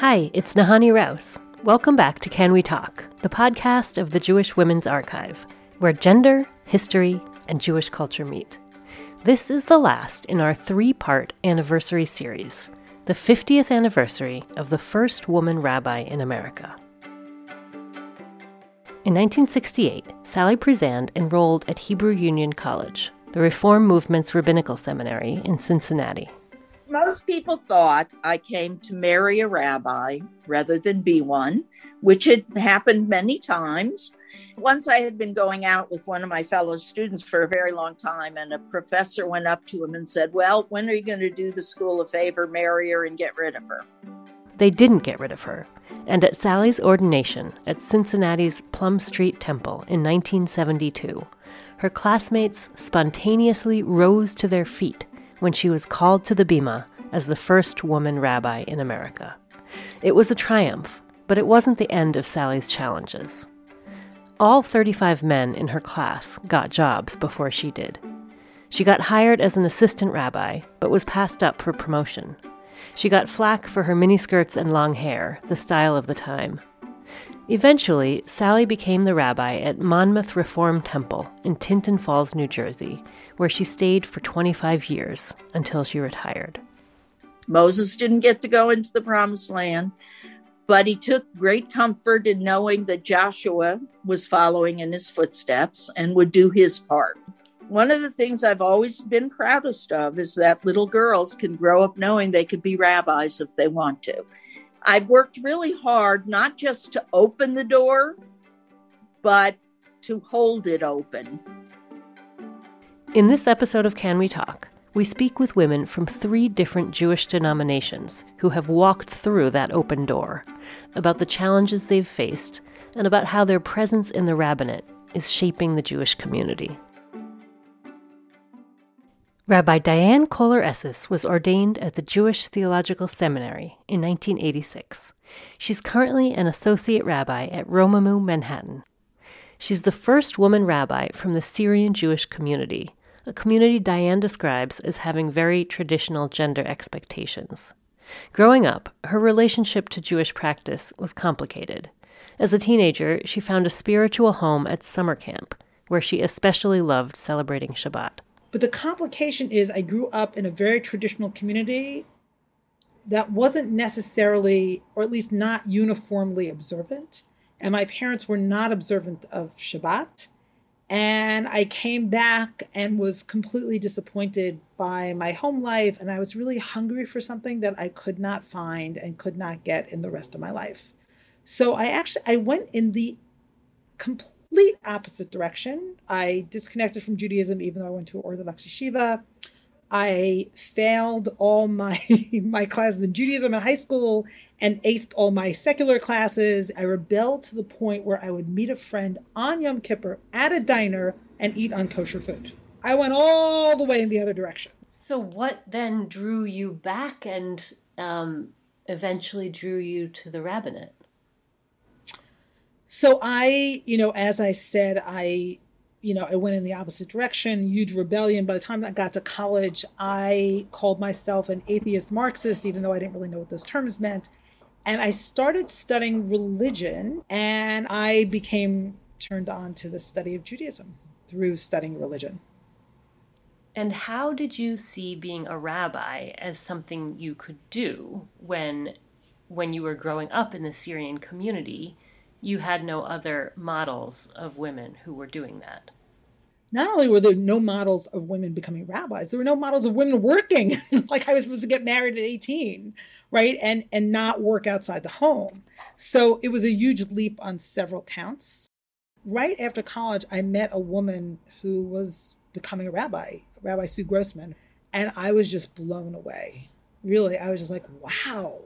Hi, it's Nahanni Rous. Welcome back to Can We Talk, the podcast of the Jewish Women's Archive, where gender, history, and Jewish culture meet. This is the last in our three part anniversary series, the 50th anniversary of the first woman rabbi in America. In 1968, Sally Priesand enrolled at Hebrew Union College, the Reform Movement's rabbinical seminary in Cincinnati. Most people thought I came to marry a rabbi rather than be one, which had happened many times. Once I had been going out with one of my fellow students for a very long time, and a professor went up to him and said, Well, when are you going to do the school a favor, marry her, and get rid of her? They didn't get rid of her, and at Sally's ordination at Cincinnati's Plum Street Temple in 1972, her classmates spontaneously rose to their feet when she was called to the Bima as the first woman rabbi in America. It was a triumph, but it wasn't the end of Sally's challenges. All 35 men in her class got jobs before she did. She got hired as an assistant rabbi, but was passed up for promotion. She got flack for her miniskirts and long hair, the style of the time. Eventually, Sally became the rabbi at Monmouth Reform Temple in Tinton Falls, New Jersey, where she stayed for 25 years until she retired. Moses didn't get to go into the promised land, but he took great comfort in knowing that Joshua was following in his footsteps and would do his part. One of the things I've always been proudest of is that little girls can grow up knowing they could be rabbis if they want to. I've worked really hard not just to open the door, but to hold it open. In this episode of Can We Talk, we speak with women from three different Jewish denominations who have walked through that open door, about the challenges they've faced, and about how their presence in the rabbinate is shaping the Jewish community. Rabbi Diane Cohler Esses was ordained at the Jewish Theological Seminary in 1986. She's currently an associate rabbi at Romemu, Manhattan. She's the first woman rabbi from the Syrian Jewish community, a community Diane describes as having very traditional gender expectations. Growing up, her relationship to Jewish practice was complicated. As a teenager, she found a spiritual home at summer camp, where she especially loved celebrating Shabbat. But the complication is I grew up in a very traditional community that wasn't necessarily, or at least not uniformly observant. And my parents were not observant of Shabbat. And I came back and was completely disappointed by my home life. And I was really hungry for something that I could not find and could not get in the rest of my life. So I actually I went in the complete complete opposite direction. I disconnected from Judaism, even though I went to Orthodox yeshiva. I failed all my my classes in Judaism in high school and aced all my secular classes. I rebelled to the point where I would meet a friend on Yom Kippur at a diner and eat unkosher food. I went all the way in the other direction. So, what then drew you back and um, eventually drew you to the rabbinate? So I, you know, as I said, I, you know, I went in the opposite direction, huge rebellion. By the time I got to college, I called myself an atheist Marxist, even though I didn't really know what those terms meant. And I started studying religion and I became turned on to the study of Judaism through studying religion. And how did you see being a rabbi as something you could do when when you were growing up in the Syrian community you had no other models of women who were doing that. Not only were there no models of women becoming rabbis, there were no models of women working. like I was supposed to get married at 18, right? And and not work outside the home. So it was a huge leap on several counts. Right after college, I met a woman who was becoming a rabbi, Rabbi Sue Grossman, and I was just blown away. Really, I was just like, wow,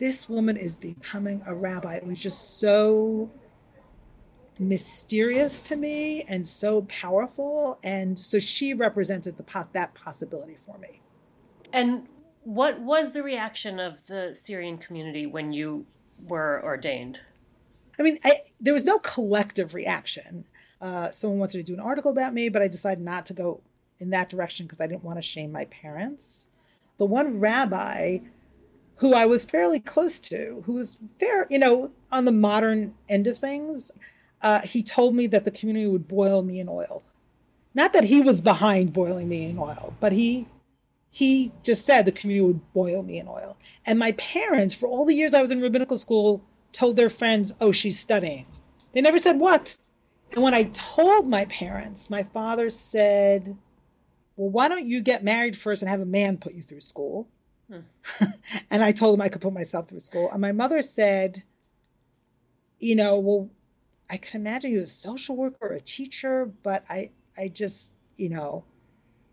this woman is becoming a rabbi. It was just so mysterious to me and so powerful. And so she represented the that possibility for me. And what was the reaction of the Syrian community when you were ordained? I mean, I, there was no collective reaction. Uh, someone wanted to do an article about me, but I decided not to go in that direction because I didn't want to shame my parents. The one rabbi who I was fairly close to, who was fair, you know, on the modern end of things. Uh, he told me that the community would boil me in oil. Not that he was behind boiling me in oil, but he he just said the community would boil me in oil. And my parents, for all the years I was in rabbinical school, told their friends, "Oh, she's studying." They never said what. And when I told my parents, my father said, Well, why don't you get married first and have a man put you through school? Hmm. and I told him I could put myself through school. And my mother said, You know, well, I can imagine you as a social worker or a teacher, but I, I just, you know,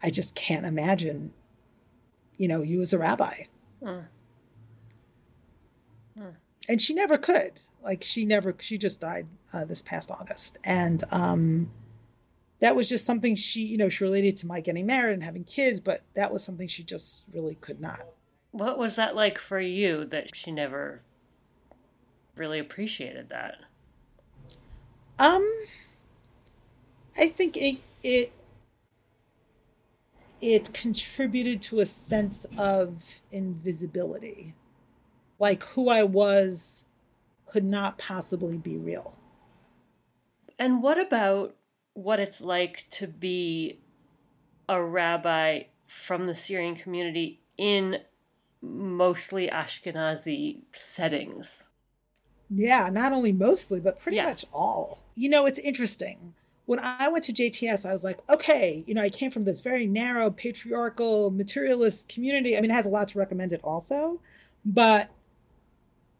I just can't imagine, you know, you as a rabbi. Hmm. Hmm. And she never could. Like she never, she just died uh, this past August, and um, that was just something she, you know, she related to my getting married and having kids, but that was something she just really could not. What was that like for you that she never really appreciated that? Um, I think it it it contributed to a sense of invisibility, like who I was could not possibly be real. And what about what it's like to be a rabbi from the Syrian community in mostly Ashkenazi settings? Yeah, not only mostly, but pretty yeah. much all. You know, it's interesting. When I went to JTS, I was like, okay, you know, I came from this very narrow, patriarchal, materialist community. I mean, it has a lot to recommend it also, but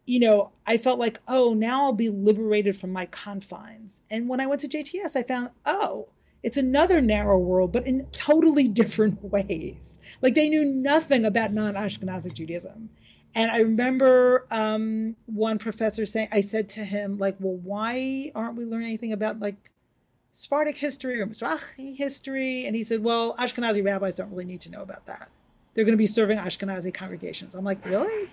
you know, I felt like, oh, now I'll be liberated from my confines. And when I went to JTS, I found, oh, it's another narrow world, but in totally different ways. Like they knew nothing about non Ashkenazic Judaism. And I remember um, one professor saying, I said to him, like, well, why aren't we learning anything about like Sephardic history or Mizrahi history? And he said, well, Ashkenazi rabbis don't really need to know about that. They're going to be serving Ashkenazi congregations. I'm like, really?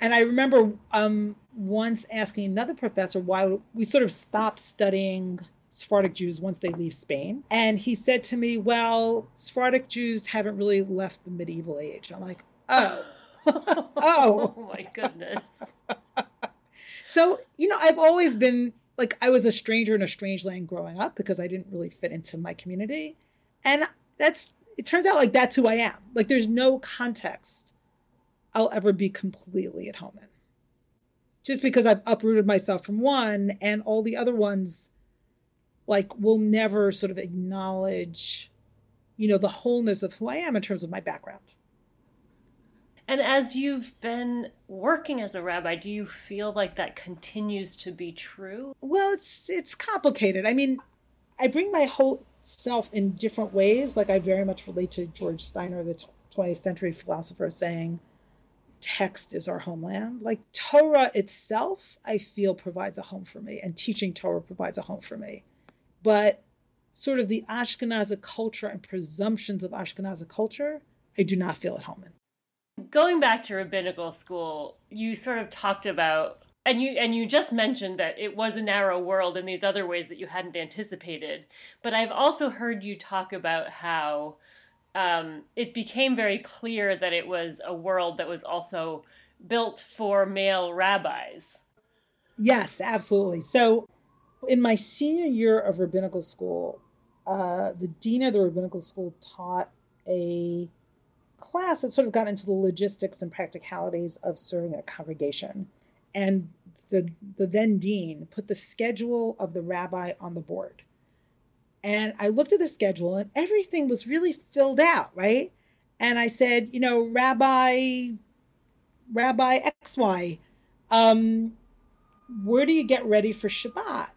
And I remember um, once asking another professor why we sort of stopped studying Sephardic Jews once they leave Spain. And he said to me, Well, Sephardic Jews haven't really left the medieval age. I'm like, Oh, oh. oh my goodness. so, you know, I've always been like, I was a stranger in a strange land growing up because I didn't really fit into my community. And that's, it turns out like that's who I am. Like, there's no context I'll ever be completely at home in. Just because I've uprooted myself from one and all the other ones like will never sort of acknowledge you know the wholeness of who I am in terms of my background. And as you've been working as a rabbi, do you feel like that continues to be true? Well, it's it's complicated. I mean, I bring my whole self in different ways. Like I very much relate to George Steiner, the 20th century philosopher, saying text is our homeland. Like Torah itself, I feel provides a home for me, and teaching Torah provides a home for me. But sort of the Ashkenazi culture and presumptions of Ashkenazi culture, I do not feel at home in. Going back to rabbinical school, you sort of talked about and you and you just mentioned that it was a narrow world in these other ways that you hadn't anticipated. But I've also heard you talk about how um, it became very clear that it was a world that was also built for male rabbis. Yes, absolutely. So, in my senior year of rabbinical school, uh, the dean of the rabbinical school taught a class that sort of got into the logistics and practicalities of serving a congregation. And the, the then dean put the schedule of the rabbi on the board. And I looked at the schedule and everything was really filled out, right? And I said, you know, Rabbi, Rabbi XY, um, where do you get ready for Shabbat?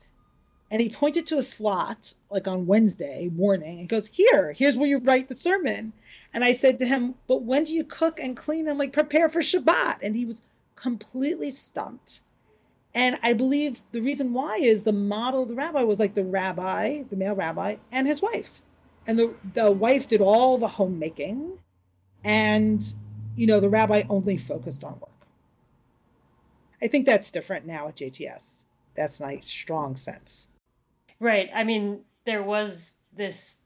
And he pointed to a slot, like on Wednesday morning, and goes, Here, here's where you write the sermon. And I said to him, But when do you cook and clean and like prepare for Shabbat? And he was completely stumped. And I believe the reason why is the model of the rabbi was like the rabbi, the male rabbi, and his wife. And the, the wife did all the homemaking. And, you know, the rabbi only focused on work. I think that's different now at JTS. That's my strong sense. Right. I mean, there was this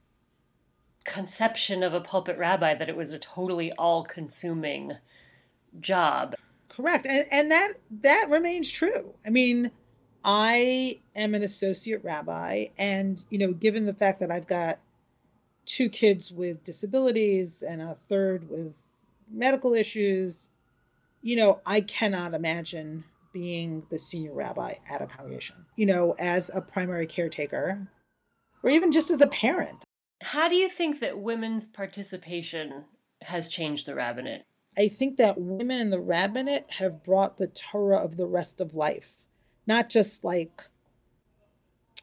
conception of a pulpit rabbi that it was a totally all consuming job Correct. And and that that remains true. I mean, I am an associate rabbi and you know, given the fact that I've got two kids with disabilities and a third with medical issues, you know, I cannot imagine being the senior rabbi at a congregation, you know, as a primary caretaker or even just as a parent. How do you think that women's participation has changed the rabbinate? I think that women in the rabbinate have brought the Torah of the rest of life, not just like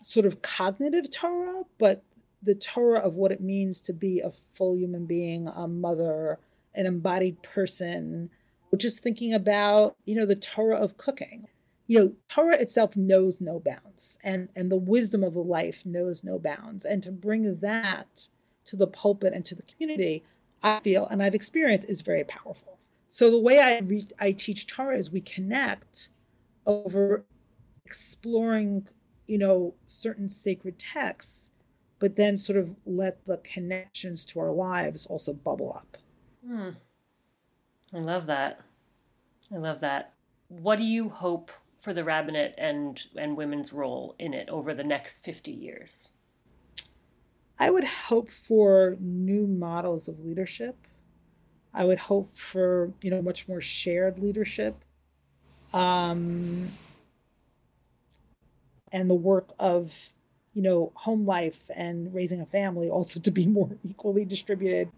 sort of cognitive Torah, but the Torah of what it means to be a full human being, a mother, an embodied person, just thinking about, you know, the Torah of cooking. You know, Torah itself knows no bounds and, and the wisdom of the life knows no bounds. And to bring that to the pulpit and to the community, I feel and I've experienced is very powerful. So the way I re- I teach Torah is we connect over exploring, you know, certain sacred texts, but then sort of let the connections to our lives also bubble up. Hmm. I love that. I love that. What do you hope for the rabbinate and and women's role in it over the next 50 years? I would hope for new models of leadership. I would hope for, you know, much more shared leadership. Um, and the work of, you know, home life and raising a family also to be more equally distributed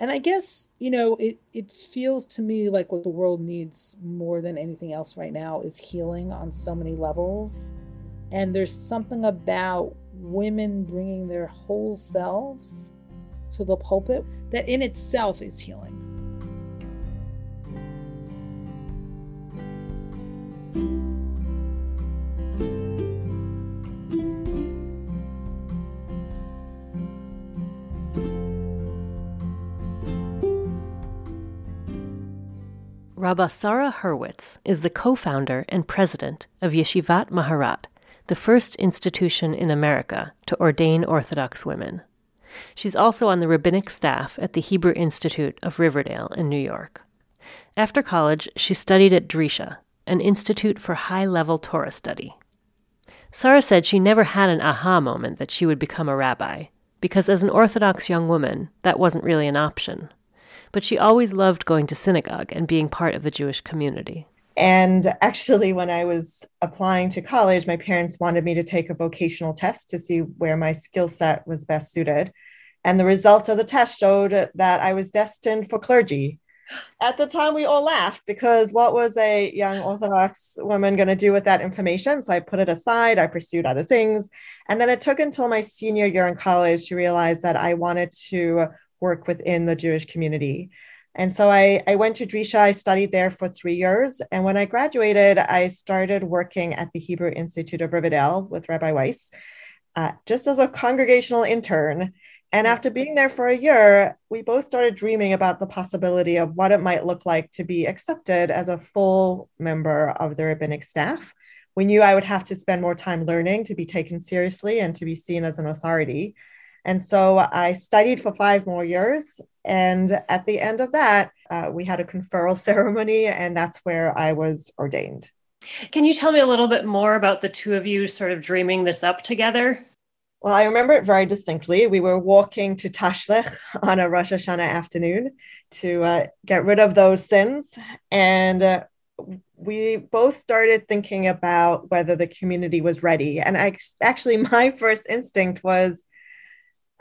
and I guess, you know, it, it feels to me like what the world needs more than anything else right now is healing on so many levels. And there's something about women bringing their whole selves to the pulpit that in itself is healing. Rabba Sara Hurwitz is the co founder and president of Yeshivat Maharat, the first institution in America to ordain Orthodox women. She's also on the rabbinic staff at the Hebrew Institute of Riverdale in New York. After college, she studied at Drisha, an institute for high level Torah study. Sara said she never had an aha moment that she would become a rabbi, because as an Orthodox young woman, that wasn't really an option but she always loved going to synagogue and being part of the Jewish community. And actually, when I was applying to college, my parents wanted me to take a vocational test to see where my skill set was best suited. And the result of the test showed that I was destined for clergy. At the time, we all laughed because what was a young Orthodox woman going to do with that information? So I put it aside, I pursued other things. And then it took until my senior year in college to realize that I wanted to work within the Jewish community. And so I, I went to Drisha, I studied there for three years. And when I graduated, I started working at the Hebrew Institute of Riverdale with Rabbi Weiss, uh, just as a congregational intern. And after being there for a year, we both started dreaming about the possibility of what it might look like to be accepted as a full member of the rabbinic staff. We knew I would have to spend more time learning to be taken seriously and to be seen as an authority. And so I studied for five more years. And at the end of that, uh, we had a conferral ceremony, and that's where I was ordained. Can you tell me a little bit more about the two of you sort of dreaming this up together? Well, I remember it very distinctly. We were walking to Tashlich on a Rosh Hashanah afternoon to uh, get rid of those sins. And uh, we both started thinking about whether the community was ready. And I, actually, my first instinct was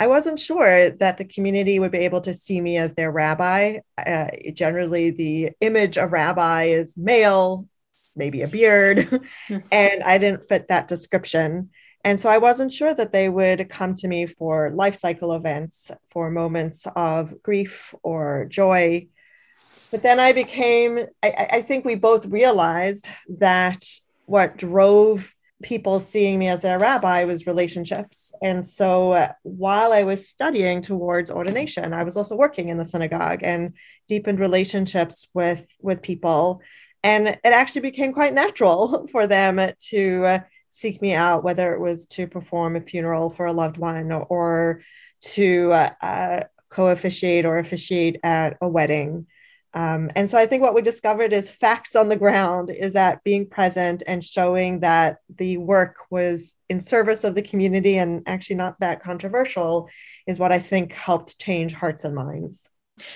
I wasn't sure that the community would be able to see me as their rabbi. Uh, generally, the image of rabbi is male, maybe a beard, and I didn't fit that description. And so I wasn't sure that they would come to me for life cycle events, for moments of grief or joy. But then I became, I, I think we both realized that what drove people seeing me as their rabbi was relationships. And so uh, while I was studying towards ordination, I was also working in the synagogue and deepened relationships with with people. And it actually became quite natural for them to uh, seek me out, whether it was to perform a funeral for a loved one or, or to uh, uh co officiate or officiate at a wedding. Um, and so I think what we discovered is facts on the ground is that being present and showing that the work was in service of the community and actually not that controversial is what I think helped change hearts and minds.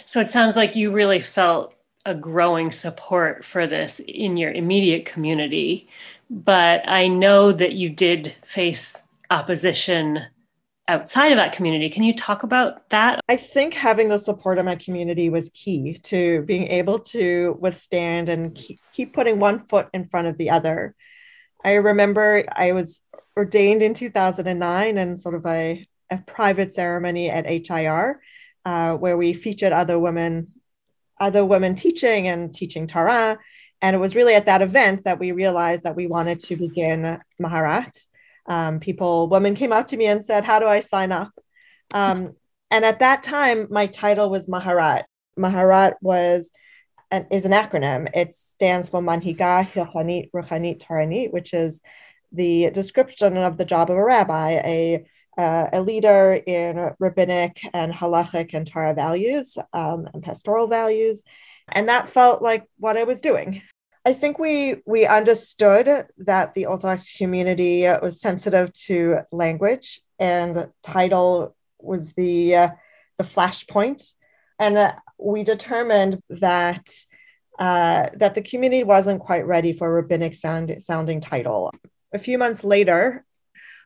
So it sounds like you really felt a growing support for this in your immediate community. But I know that you did face opposition outside of that community. Can you talk about that? I think having the support of my community was key to being able to withstand and keep, keep putting one foot in front of the other. I remember I was ordained in 2009 and sort of a, a private ceremony at HIR uh, where we featured other women, other women teaching and teaching Torah. And it was really at that event that we realized that we wanted to begin Maharat um, people, women came up to me and said, How do I sign up? Um, and at that time, my title was Maharat. Maharat was an, is an acronym. It stands for Manhiga Hilchatit Ruchanit Toranit, which is the description of the job of a rabbi, a, uh, a leader in rabbinic and halachic and Torah values um, and pastoral values. And that felt like what I was doing. I think we we understood that the Orthodox community was sensitive to language, and title was the uh, the flashpoint, and uh, we determined that uh, that the community wasn't quite ready for a rabbinic sound, sounding title. A few months later,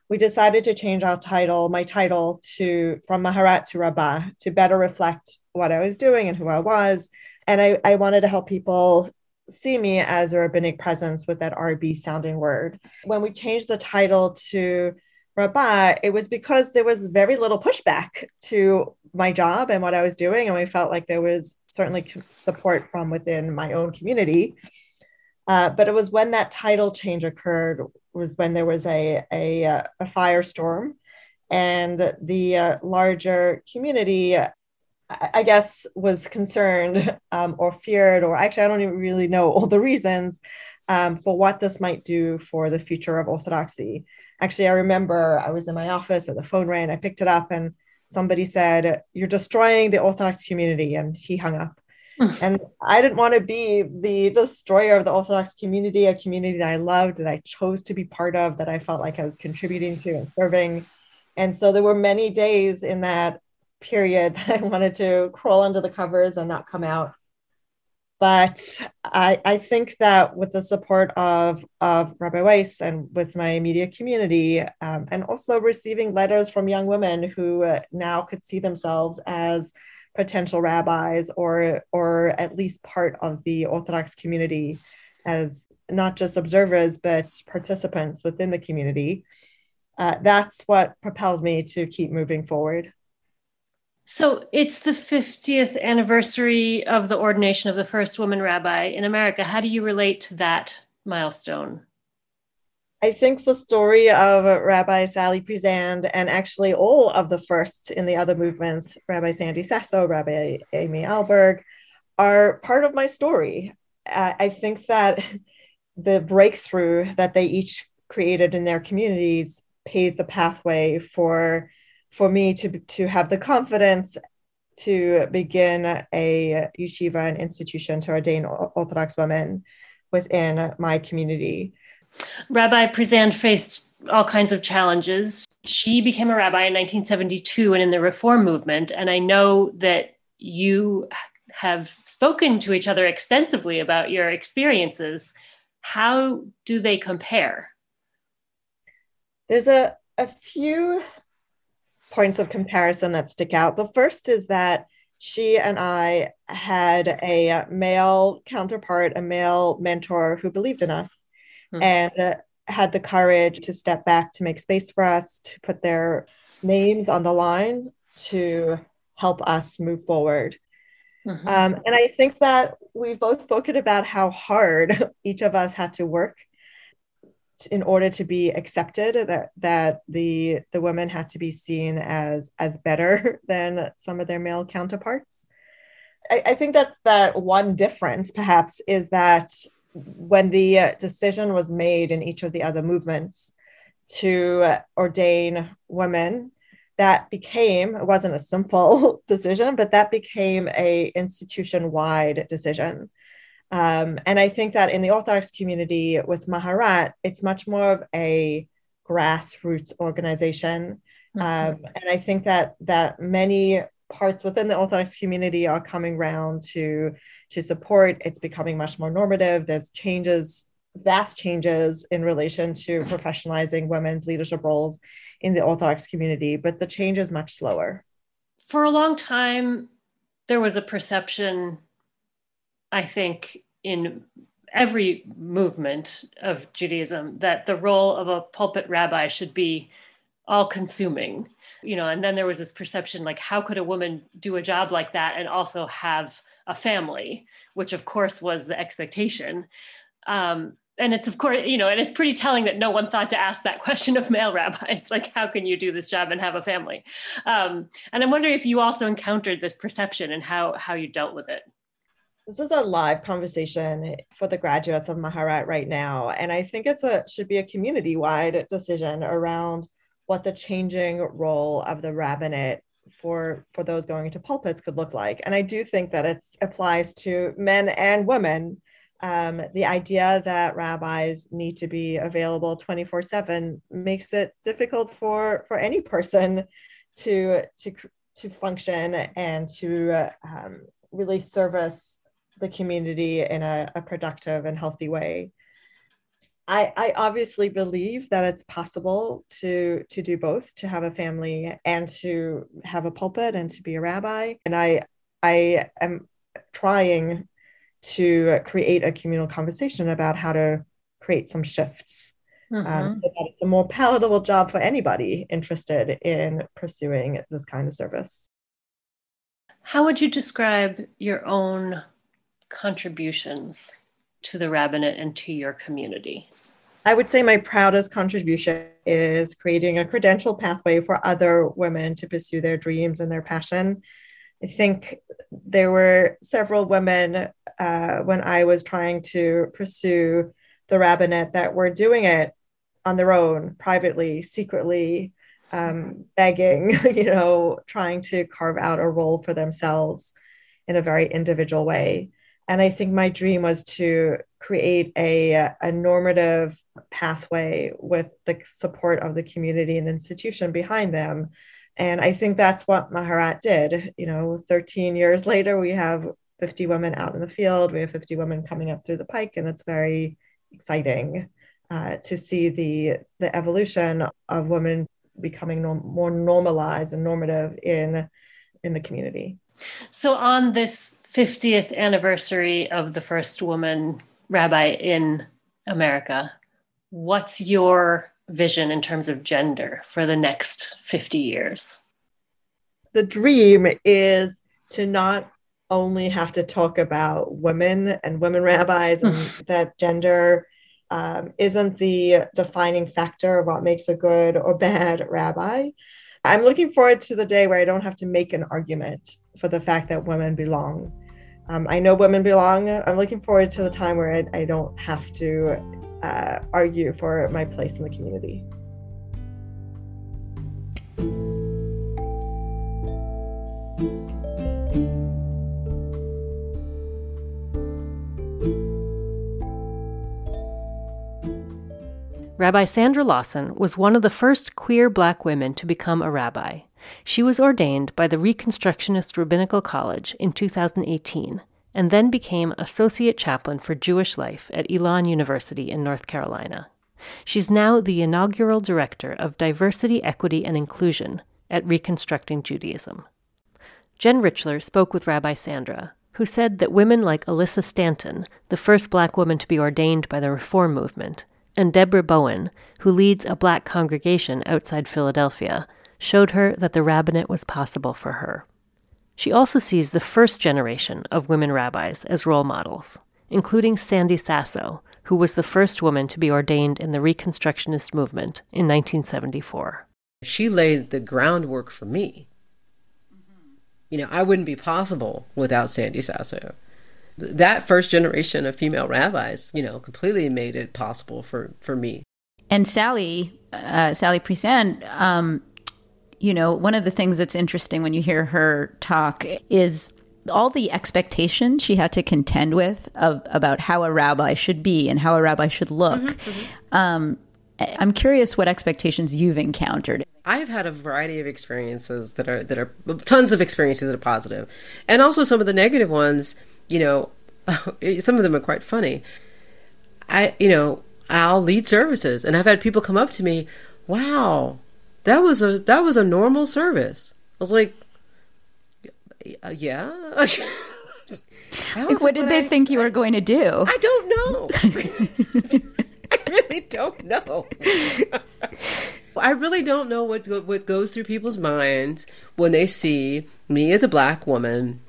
we decided to change our title, my title, to from Maharat to Rabbah to better reflect what I was doing and who I was. And I, I wanted to help people see me as a rabbinic presence with that RB sounding word. When we changed the title to Rabbah, it was because there was very little pushback to my job and what I was doing. And we felt like there was certainly support from within my own community. Uh, but it was when that title change occurred was when there was a, a, a firestorm and the uh, larger community I guess, was concerned um, or feared, or actually, I don't even really know all the reasons um, for what this might do for the future of Orthodoxy. Actually, I remember I was in my office and the phone rang. I picked it up and somebody said, You're destroying the Orthodox community. And he hung up. and I didn't want to be the destroyer of the Orthodox community, a community that I loved, that I chose to be part of, that I felt like I was contributing to and serving. And so there were many days in that period that I wanted to crawl under the covers and not come out. But I, I think that with the support of, of Rabbi Weiss and with my media community, um, and also receiving letters from young women who uh, now could see themselves as potential rabbis or, or at least part of the Orthodox community as not just observers, but participants within the community, uh, that's what propelled me to keep moving forward. So it's the 50th anniversary of the ordination of the first woman rabbi in America. How do you relate to that milestone? I think the story of Rabbi Sally Priesand and actually all of the firsts in the other movements, Rabbi Sandy Sasso, Rabbi Amy Eilberg, are part of my story. I think that the breakthrough that they each created in their communities paved the pathway for for me to to have the confidence to begin a yeshiva, an institution to ordain Orthodox women within my community. Rabbi Priesand faced all kinds of challenges. She became a rabbi in 1972 and in the Reform movement. And I know that you have spoken to each other extensively about your experiences. How do they compare? There's a, a few points of comparison that stick out. The first is that she and I had a male counterpart, a male mentor who believed in us mm-hmm. and uh, had the courage to step back to make space for us, to put their names on the line to help us move forward. Mm-hmm. Um, and I think that we've both spoken about how hard each of us had to work in order to be accepted that that the the women had to be seen as as better than some of their male counterparts i, I think that that one difference perhaps is that when the decision was made in each of the other movements to ordain women that became it wasn't a simple decision, but that became a institution wide decision. Um, and I think that in the Orthodox community with Maharat, it's much more of a grassroots organization. Mm-hmm. Um, and I think that that many parts within the Orthodox community are coming around to to support. It's becoming much more normative. There's changes, vast changes in relation to professionalizing women's leadership roles in the Orthodox community, but the change is much slower. For a long time, there was a perception, I think, in every movement of Judaism that the role of a pulpit rabbi should be all consuming you know and then there was this perception like how could a woman do a job like that and also have a family which of course was the expectation. Um, and it's of course you know and it's pretty telling that no one thought to ask that question of male rabbis like how can you do this job and have a family? Um, and i'm wondering if you also encountered this perception and how how you dealt with it this is a live conversation for the graduates of maharat right now and i think it's a should be a community wide decision around what the changing role of the rabbinate for for those going into pulpits could look like. And i do think that it applies to men and women. Um, the idea that rabbis need to be available 24 7 makes it difficult for for any person to to to function and to um, really service the community in a, a productive and healthy way. I, I obviously believe that it's possible to to do both to have a family and to have a pulpit and to be a rabbi. And i i am trying to create a communal conversation about how to create some shifts um, mm-hmm. um, so that it's a more palatable job for anybody interested in pursuing this kind of service. How would you describe your own contributions to the rabbinate and to your community? I would say my proudest contribution is creating a credential pathway for other women to pursue their dreams and their passion. I think there were several women uh, when I was trying to pursue the rabbinate that were doing it on their own, privately, secretly, um, begging, you know, trying to carve out a role for themselves in a very individual way. And I think my dream was to create a, a normative pathway with the support of the community and institution behind them. And I think that's what Maharat did. You know, 13 years later, we have 50 women out in the field, we have 50 women coming up through the pike, and it's very exciting uh, to see the, the evolution of women becoming norm- more normalized and normative in, in the community. So, on this 50th anniversary of the first woman rabbi in America, what's your vision in terms of gender for the next 50 years? The dream is to not only have to talk about women and women rabbis and that gender um, isn't the defining factor of what makes a good or bad rabbi. I'm looking forward to the day where I don't have to make an argument for the fact that women belong um, I know women belong. I'm looking forward to the time where I, I don't have to uh, argue for my place in the community. Rabbi Sandra Lawson was one of the first queer black women to become a rabbi. She was ordained by the Reconstructionist Rabbinical College in 2018 and then became Associate Chaplain for Jewish Life at Elon University in North Carolina. She's now the inaugural Director of Diversity, Equity, and Inclusion at Reconstructing Judaism. Jen Richler spoke with Rabbi Sandra, who said that women like Alyssa Stanton, the first black woman to be ordained by the Reform Movement, and Deborah Bowen, who leads a black congregation outside Philadelphia, showed her that the rabbinate was possible for her. She also sees the first generation of women rabbis as role models, including Sandy Sasso, who was the first woman to be ordained in the Reconstructionist movement in 1974. She laid the groundwork for me. Mm-hmm. You know, I wouldn't be possible without Sandy Sasso. That first generation of female rabbis, you know, completely made it possible for, for me. And Sally, uh, Sally Priesand, um, you know, one of the things that's interesting when you hear her talk is all the expectations she had to contend with of about how a rabbi should be and how a rabbi should look. Mm-hmm, mm-hmm. Um, I'm curious what expectations you've encountered. I've had a variety of experiences that are that are tons of experiences that are positive, and also some of the negative ones. You know, some of them are quite funny. I, you know, I'll lead services, and I've had people come up to me, "Wow, that was a that was a normal service." I was like, uh, "Yeah." like, what did they I, think you were going to do? I don't know. I really don't know. I really don't know what what goes through people's minds when they see me as a black woman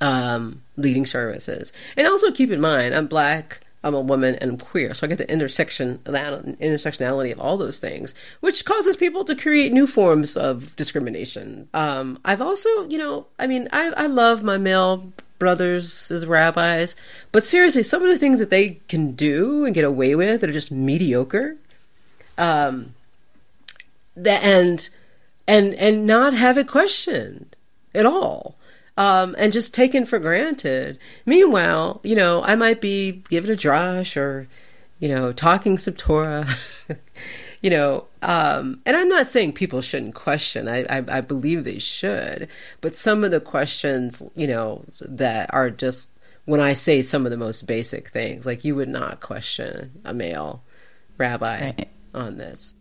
um, leading services. And also keep in mind, I'm black, I'm a woman, and I'm queer, so I get the intersection that intersectionality of all those things, which causes people to create new forms of discrimination. Um, I've also, you know, I mean, I, I love my male brothers as rabbis, but seriously, some of the things that they can do and get away with that are just mediocre. Um, that and and and not have it questioned at all um, and just taken for granted. Meanwhile, you know, I might be giving a drash or, you know, talking some Torah, you know, um, and I'm not saying people shouldn't question. I, I, I believe they should, but some of the questions, you know, that are just when I say some of the most basic things, like you would not question a male rabbi right. on this.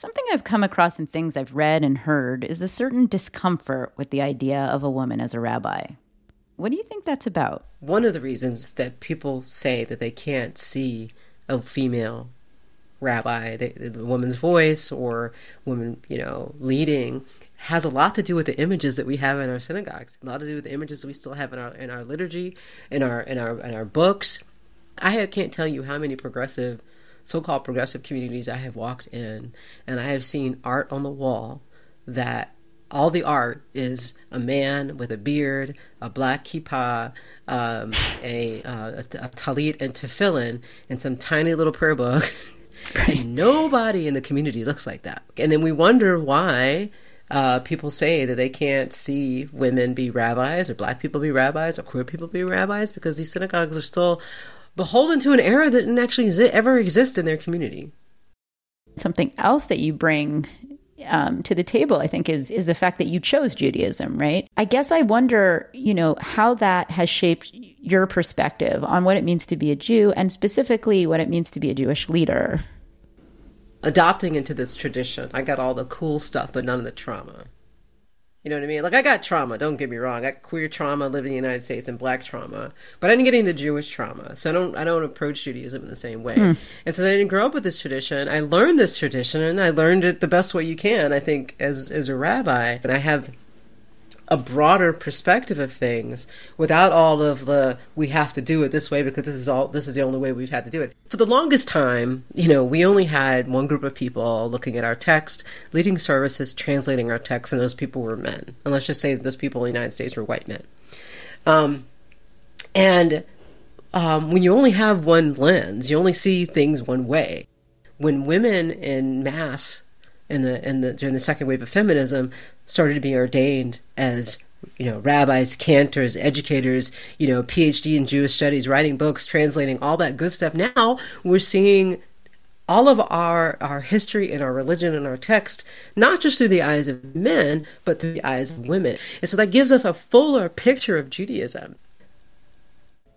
Something I've come across in things I've read and heard is a certain discomfort with the idea of a woman as a rabbi. What do you think that's about? One of the reasons that people say that they can't see a female rabbi, the, the woman's voice or woman, you know, leading has a lot to do with the images that we have in our synagogues. A lot to do with the images that we still have in our in our liturgy, in our in our in our books. I can't tell you how many progressive so-called progressive communities I have walked in, and I have seen art on the wall that all the art is a man with a beard, a black kippah, um, a, uh, a, a talit and tefillin, and some tiny little prayer book. and nobody in the community looks like that. And then we wonder why uh, people say that they can't see women be rabbis or black people be rabbis or queer people be rabbis because these synagogues are still beholden to an era that didn't actually ever exist in their community. Something else that you bring um, to the table, I think, is is the fact that you chose Judaism, right? I guess I wonder, you know, how that has shaped your perspective on what it means to be a Jew, and specifically what it means to be a Jewish leader. Adopting into this tradition, I got all the cool stuff, but none of the trauma. You know what I mean? Like I got trauma. Don't get me wrong. I got queer trauma living in the United States and black trauma, but I didn't get any of the Jewish trauma. So I don't. I don't approach Judaism in the same way. Mm. And so I didn't grow up with this tradition. I learned this tradition, and I learned it the best way you can. I think as as a rabbi, and I have a broader perspective of things without all of the we have to do it this way because this is all this is the only way we've had to do it. For the longest time, you know, we only had one group of people looking at our text, leading services, translating our text, and those people were men. And let's just say those people in the United States were white men. Um, and um, when you only have one lens, you only see things one way. When women in mass in the in the during the second wave of feminism started being ordained as you know rabbis, cantors, educators, you know PhD in Jewish studies, writing books, translating all that good stuff. Now we're seeing all of our our history and our religion and our text not just through the eyes of men but through the eyes of women and so that gives us a fuller picture of judaism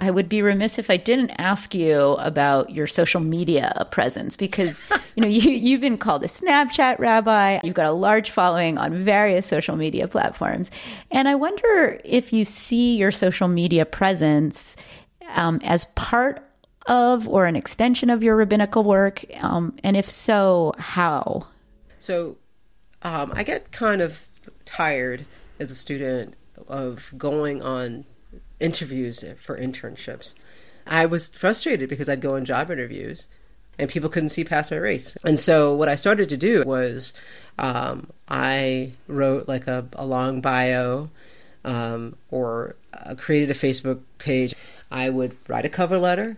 I would be remiss if I didn't ask you about your social media presence because you know you you've been called a Snapchat rabbi. You've got a large following on various social media platforms, and I wonder if you see your social media presence um, as part of or an extension of your rabbinical work, um, and if so, how? So, um, I get kind of tired as a student of going on interviews for internships. I was frustrated because I'd go on job interviews and people couldn't see past my race. And so what I started to do was um, I wrote like a, a long bio um, or uh, created a Facebook page. I would write a cover letter,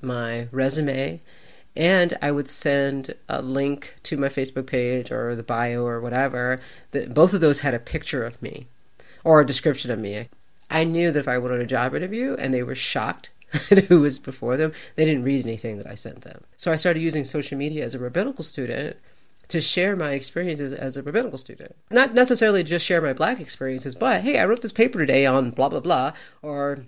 my resume, and I would send a link to my Facebook page or the bio or whatever. That both of those had a picture of me or a description of me. I knew that if I went on a job interview and they were shocked at who was before them, they didn't read anything that I sent them. So I started using social media as a rabbinical student to share my experiences as a rabbinical student. Not necessarily just share my black experiences, but hey, I wrote this paper today on blah blah blah, or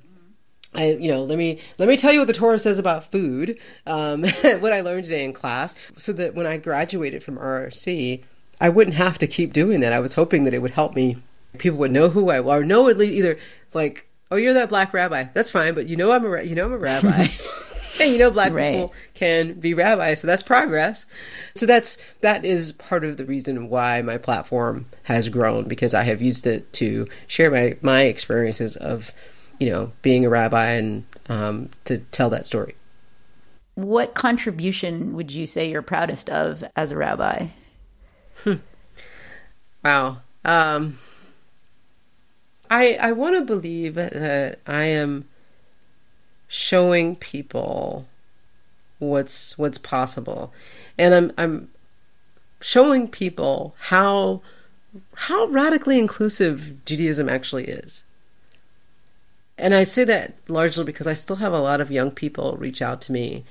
I, you know, let me let me tell you what the Torah says about food, um, what I learned today in class, so that when I graduated from RRC, I wouldn't have to keep doing that. I was hoping that it would help me. People would know who I or know at least either like, oh, you're that black rabbi. That's fine, but you know I'm a you know I'm a rabbi. and you know black right. people can be rabbis so that's progress so that's that is part of the reason why my platform has grown because i have used it to share my my experiences of you know being a rabbi and um, to tell that story what contribution would you say you're proudest of as a rabbi hmm. wow um, i i want to believe that i am showing people what's what's possible and i'm i'm showing people how how radically inclusive Judaism actually is. And I say that largely because I still have a lot of young people reach out to me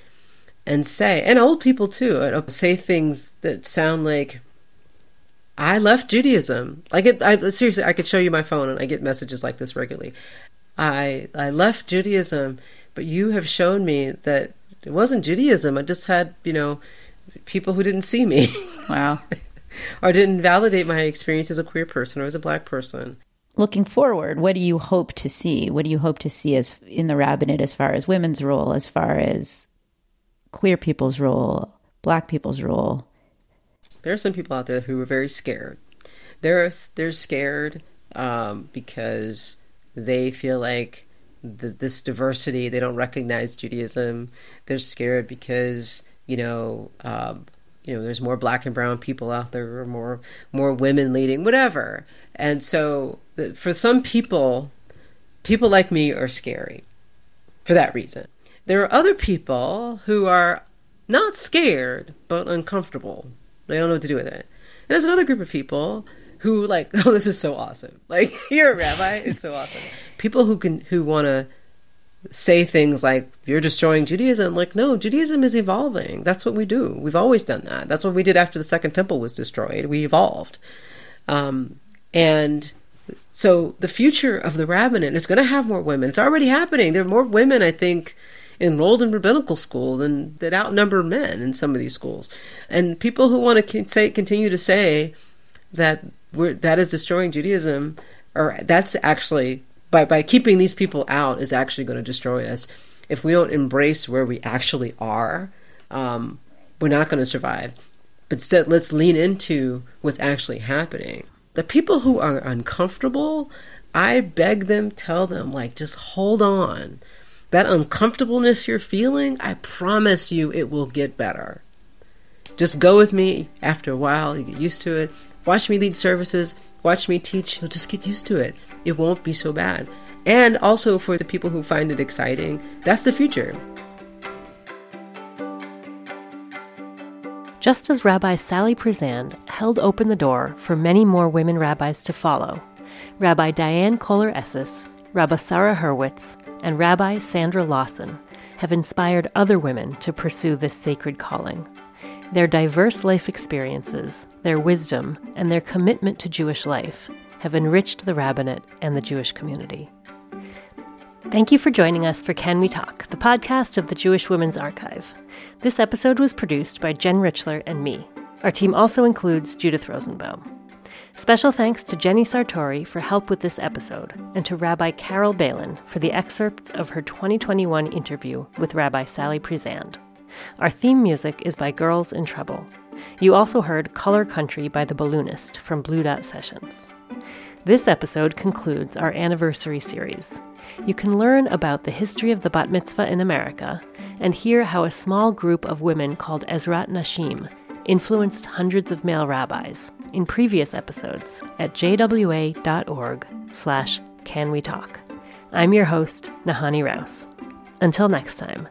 and say, and old people too, say things that sound like, I left Judaism. I get, I, seriously, I could show you my phone and I get messages like this regularly. I, I left Judaism but you have shown me that it wasn't Judaism. I just had, you know, people who didn't see me. Wow. or didn't validate my experience as a queer person or as a black person. Looking forward, what do you hope to see? What do you hope to see as in the rabbinate as far as women's role, as far as queer people's role, black people's role? There are some people out there who are very scared. They're they're scared um, because they feel like the, this diversity. They don't recognize Judaism. They're scared because you know, um, you know, there's more black and brown people out there, or more more women leading, whatever. And so, the, for some people, people like me are scary for that reason. There are other people who are not scared but uncomfortable. They don't know what to do with it. And there's another group of people who like, oh, this is so awesome. Like, you're a rabbi. It's so awesome. People who can who want to say things like you're destroying Judaism. Like, no, Judaism is evolving. That's what we do. We've always done that. That's what we did after the Second Temple was destroyed. We evolved, um, and so the future of the rabbinate is going to have more women. It's already happening. There are more women, I think, enrolled in rabbinical school than that outnumber men in some of these schools. And people who want to say continue to say that we're, that is destroying Judaism, or that's actually by by keeping these people out is actually going to destroy us. If we don't embrace where we actually are, um, we're not going to survive. But instead, let's lean into what's actually happening. The people who are uncomfortable, I beg them, tell them, like, just hold on. That uncomfortableness you're feeling, I promise you it will get better. Just go with me. After a while, you get used to it. Watch me lead services, watch me teach, you'll just get used to it. It won't be so bad. And also for the people who find it exciting, that's the future. Just as Rabbi Sally Priesand held open the door for many more women rabbis to follow, Rabbi Diane Cohler Esses, Rabbi Sara Hurwitz, and Rabbi Sandra Lawson have inspired other women to pursue this sacred calling. Their diverse life experiences, their wisdom, and their commitment to Jewish life have enriched the rabbinate and the Jewish community. Thank you for joining us for Can We Talk, the podcast of the Jewish Women's Archive. This episode was produced by Jen Richler and me. Our team also includes Judith Rosenbaum. Special thanks to Jenny Sartori for help with this episode, and to Rabbi Carol Balin for the excerpts of her 2021 interview with Rabbi Sally Priesand. Our theme music is by Girls in Trouble. You also heard Color Country by The Balloonist from Blue Dot Sessions. This episode concludes our anniversary series. You can learn about the history of the bat mitzvah in America and hear how a small group of women called Ezrat Nashim influenced hundreds of male rabbis in previous episodes at jwa.org slash can we talk. I'm your host, Nahanni Rous. Until next time.